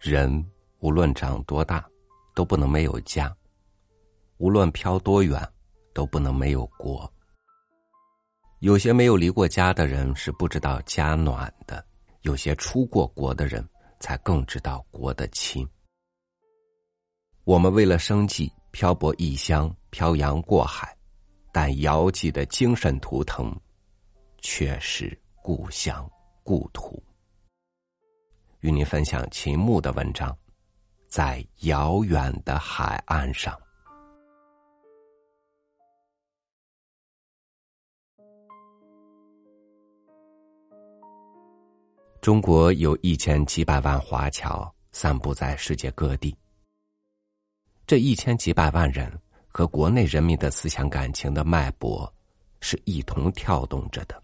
人无论长多大，都不能没有家；无论飘多远，都不能没有国。有些没有离过家的人是不知道家暖的，有些出过国的人才更知道国的亲。我们为了生计漂泊异乡，漂洋过海，但遥记的精神图腾却是故乡故土。与您分享秦牧的文章，在遥远的海岸上。中国有一千几百万华侨散布在世界各地，这一千几百万人和国内人民的思想感情的脉搏是一同跳动着的，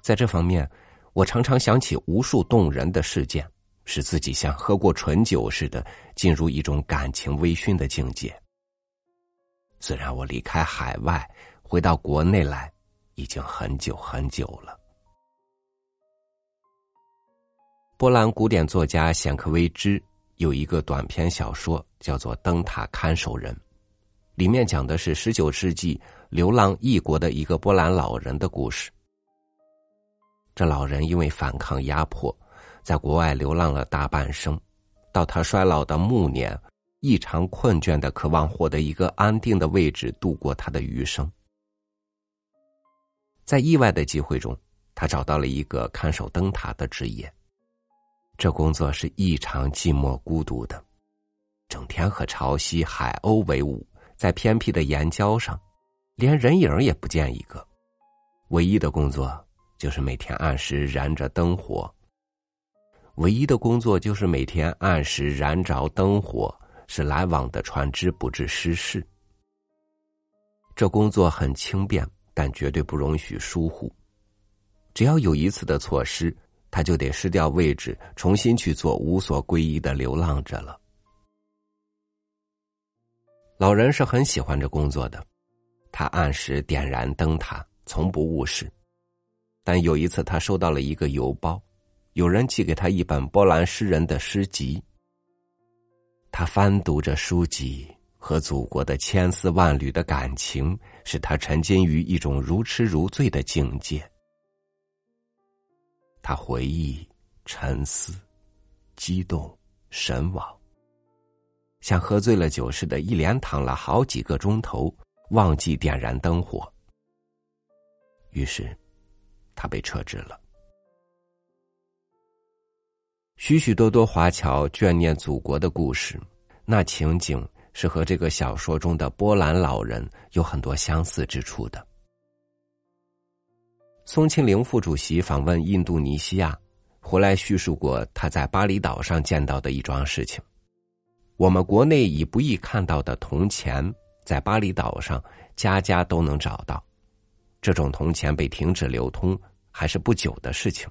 在这方面。我常常想起无数动人的事件，使自己像喝过醇酒似的进入一种感情微醺的境界。虽然我离开海外回到国内来已经很久很久了。波兰古典作家显克维兹有一个短篇小说叫做《灯塔看守人》，里面讲的是十九世纪流浪异国的一个波兰老人的故事。这老人因为反抗压迫，在国外流浪了大半生，到他衰老的暮年，异常困倦的渴望获得一个安定的位置度过他的余生。在意外的机会中，他找到了一个看守灯塔的职业。这工作是异常寂寞孤独的，整天和潮汐、海鸥为伍，在偏僻的岩礁上，连人影也不见一个。唯一的工作。就是每天按时燃着灯火，唯一的工作就是每天按时燃着灯火，使来往的船只不致失事。这工作很轻便，但绝对不容许疏忽。只要有一次的错失，他就得失掉位置，重新去做无所归依的流浪者了。老人是很喜欢这工作的，他按时点燃灯塔，从不误事。但有一次，他收到了一个邮包，有人寄给他一本波兰诗人的诗集。他翻读着书籍，和祖国的千丝万缕的感情，使他沉浸于一种如痴如醉的境界。他回忆、沉思、激动、神往，像喝醉了酒似的，一连躺了好几个钟头，忘记点燃灯火。于是。他被撤职了。许许多多华侨眷念祖国的故事，那情景是和这个小说中的波兰老人有很多相似之处的。宋庆龄副主席访问印度尼西亚，回来叙述过他在巴厘岛上见到的一桩事情：我们国内已不易看到的铜钱，在巴厘岛上家家都能找到。这种铜钱被停止流通。还是不久的事情。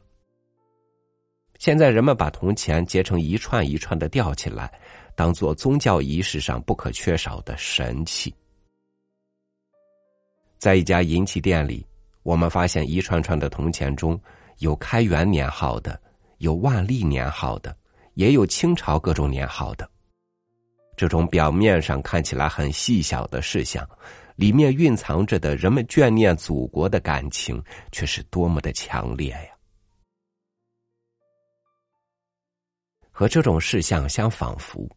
现在人们把铜钱结成一串一串的吊起来，当做宗教仪式上不可缺少的神器。在一家银器店里，我们发现一串串的铜钱中有开元年号的，有万历年号的，也有清朝各种年号的。这种表面上看起来很细小的事项。里面蕴藏着的人们眷念祖国的感情，却是多么的强烈呀！和这种事项相仿佛，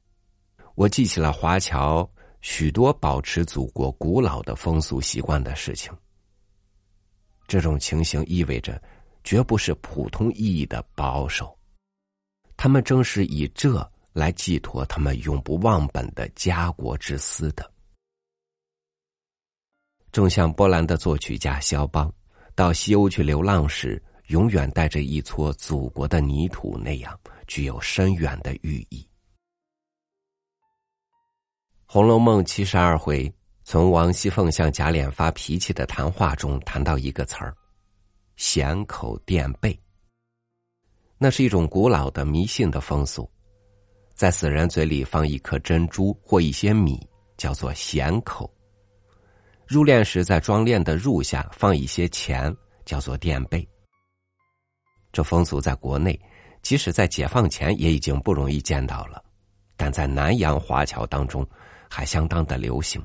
我记起了华侨许多保持祖国古老的风俗习惯的事情。这种情形意味着，绝不是普通意义的保守，他们正是以这来寄托他们永不忘本的家国之思的。正像波兰的作曲家肖邦到西欧去流浪时，永远带着一撮祖国的泥土那样，具有深远的寓意。《红楼梦》七十二回，从王熙凤向贾琏发脾气的谈话中谈到一个词儿——咸口垫背。那是一种古老的迷信的风俗，在死人嘴里放一颗珍珠或一些米，叫做咸口。入殓时，在装殓的褥下放一些钱，叫做垫背。这风俗在国内即使在解放前也已经不容易见到了，但在南洋华侨当中还相当的流行。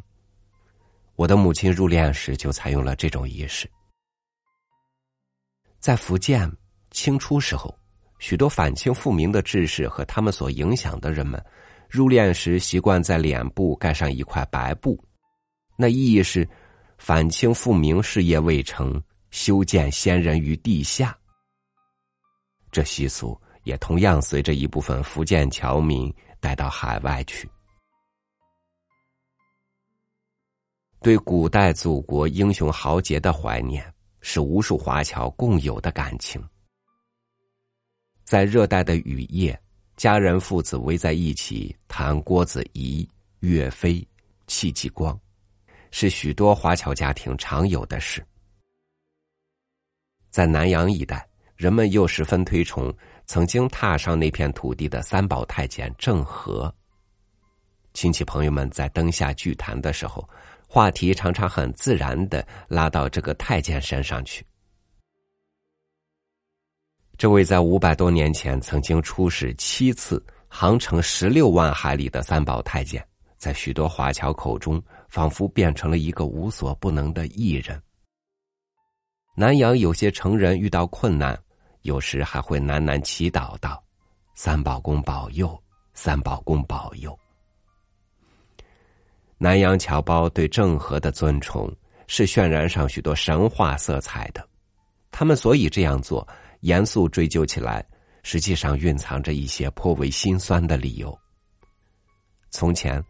我的母亲入殓时就采用了这种仪式。在福建清初时候，许多反清复明的志士和他们所影响的人们，入殓时习惯在脸部盖上一块白布，那意义是反清复明事业未成，修建先人于地下。这习俗也同样随着一部分福建侨民带到海外去。对古代祖国英雄豪杰的怀念，是无数华侨共有的感情。在热带的雨夜，家人父子围在一起谈郭子仪、岳飞、戚继光，是许多华侨家庭常有的事。在南阳一带。人们又十分推崇曾经踏上那片土地的三宝太监郑和。亲戚朋友们在灯下聚谈的时候，话题常常很自然的拉到这个太监身上去。这位在五百多年前曾经出使七次、航程十六万海里的三宝太监，在许多华侨口中，仿佛变成了一个无所不能的艺人。南阳有些成人遇到困难。有时还会喃喃祈祷道：“三宝公保佑，三宝公保佑。”南阳侨胞对郑和的尊崇是渲染上许多神话色彩的。他们所以这样做，严肃追究起来，实际上蕴藏着一些颇为心酸的理由。从前，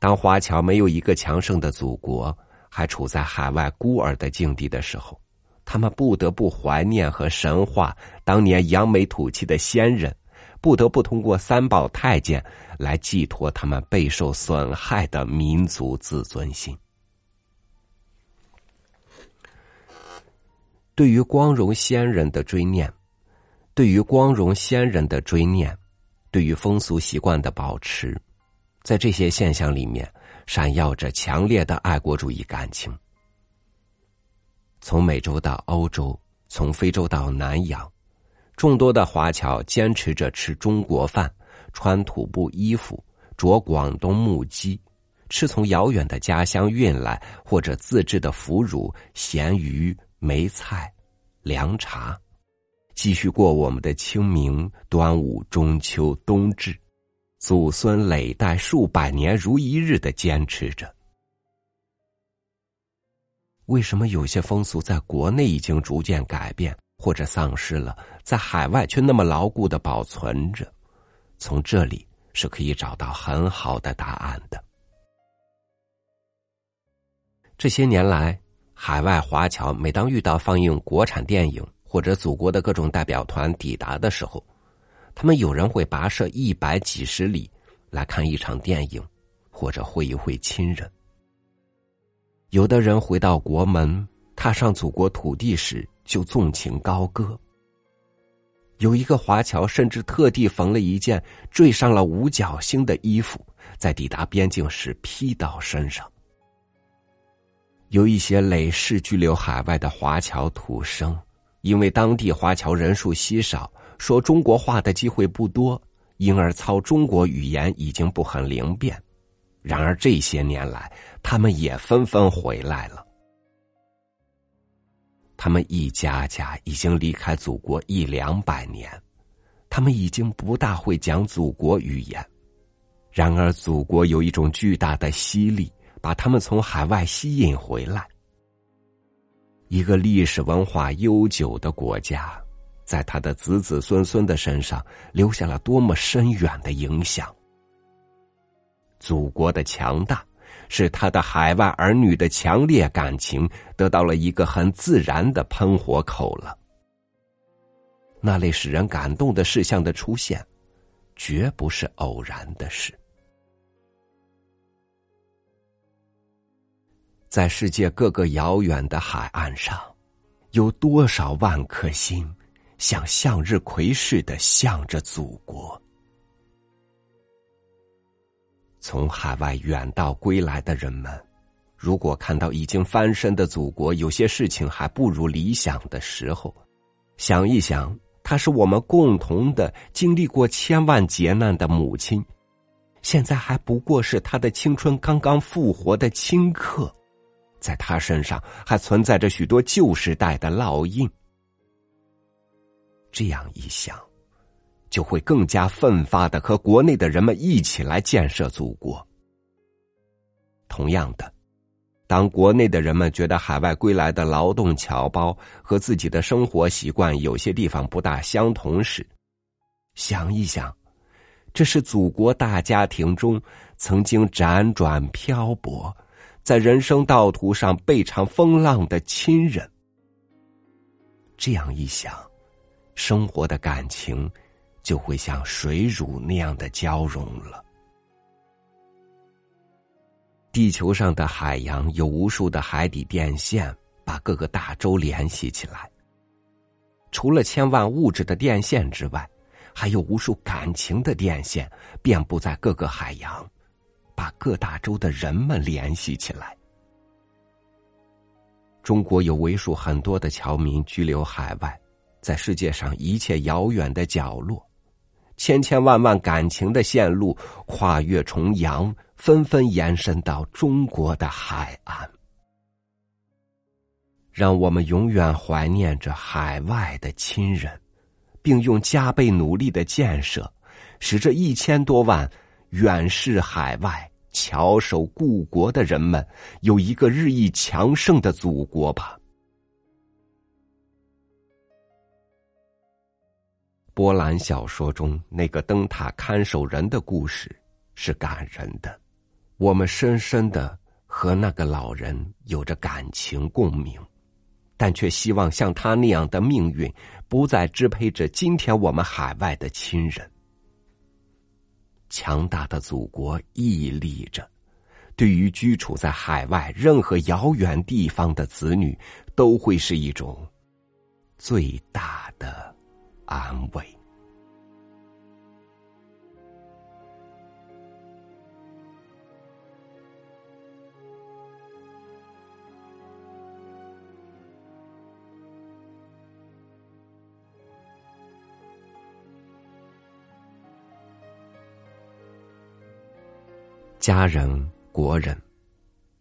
当华侨没有一个强盛的祖国，还处在海外孤儿的境地的时候。他们不得不怀念和神话当年扬眉吐气的先人，不得不通过三宝太监来寄托他们备受损害的民族自尊心。对于光荣先人的追念，对于光荣先人的追念，对于风俗习惯的保持，在这些现象里面，闪耀着强烈的爱国主义感情。从美洲到欧洲，从非洲到南洋，众多的华侨坚持着吃中国饭，穿土布衣服，着广东木屐，吃从遥远的家乡运来或者自制的腐乳、咸鱼、梅菜、凉茶，继续过我们的清明、端午、中秋、冬至，祖孙累代数百年如一日的坚持着。为什么有些风俗在国内已经逐渐改变或者丧失了，在海外却那么牢固的保存着？从这里是可以找到很好的答案的。这些年来，海外华侨每当遇到放映国产电影或者祖国的各种代表团抵达的时候，他们有人会跋涉一百几十里来看一场电影，或者会一会亲人。有的人回到国门，踏上祖国土地时就纵情高歌。有一个华侨甚至特地缝了一件缀上了五角星的衣服，在抵达边境时披到身上。有一些累世居留海外的华侨土生，因为当地华侨人数稀少，说中国话的机会不多，因而操中国语言已经不很灵便。然而这些年来，他们也纷纷回来了。他们一家家已经离开祖国一两百年，他们已经不大会讲祖国语言。然而，祖国有一种巨大的吸力，把他们从海外吸引回来。一个历史文化悠久的国家，在他的子子孙孙的身上留下了多么深远的影响。祖国的强大，使他的海外儿女的强烈感情得到了一个很自然的喷火口了。那类使人感动的事项的出现，绝不是偶然的事。在世界各个遥远的海岸上，有多少万颗心，像向日葵似的向着祖国。从海外远道归来的人们，如果看到已经翻身的祖国有些事情还不如理想的时候，想一想，她是我们共同的经历过千万劫难的母亲，现在还不过是她的青春刚刚复活的顷刻，在她身上还存在着许多旧时代的烙印。这样一想，就会更加奋发的和国内的人们一起来建设祖国。同样的，当国内的人们觉得海外归来的劳动侨胞和自己的生活习惯有些地方不大相同时，想一想，这是祖国大家庭中曾经辗转漂泊，在人生道途上备尝风浪的亲人。这样一想。生活的感情就会像水乳那样的交融了。地球上的海洋有无数的海底电线，把各个大洲联系起来。除了千万物质的电线之外，还有无数感情的电线遍布在各个海洋，把各大洲的人们联系起来。中国有为数很多的侨民居留海外。在世界上一切遥远的角落，千千万万感情的线路跨越重洋，纷纷延伸到中国的海岸。让我们永远怀念着海外的亲人，并用加倍努力的建设，使这一千多万远视海外、翘首故国的人们有一个日益强盛的祖国吧。波兰小说中那个灯塔看守人的故事是感人的，我们深深的和那个老人有着感情共鸣，但却希望像他那样的命运不再支配着今天我们海外的亲人。强大的祖国屹立着，对于居处在海外任何遥远地方的子女，都会是一种最大。安慰。家人、国人，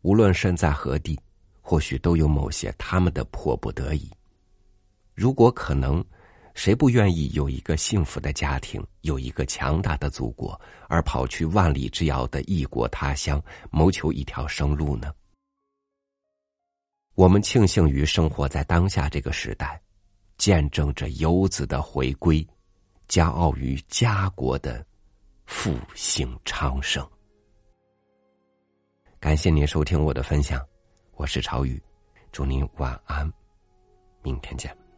无论身在何地，或许都有某些他们的迫不得已。如果可能。谁不愿意有一个幸福的家庭，有一个强大的祖国，而跑去万里之遥的异国他乡，谋求一条生路呢？我们庆幸于生活在当下这个时代，见证着游子的回归，骄傲于家国的复兴昌盛。感谢您收听我的分享，我是朝雨，祝您晚安，明天见。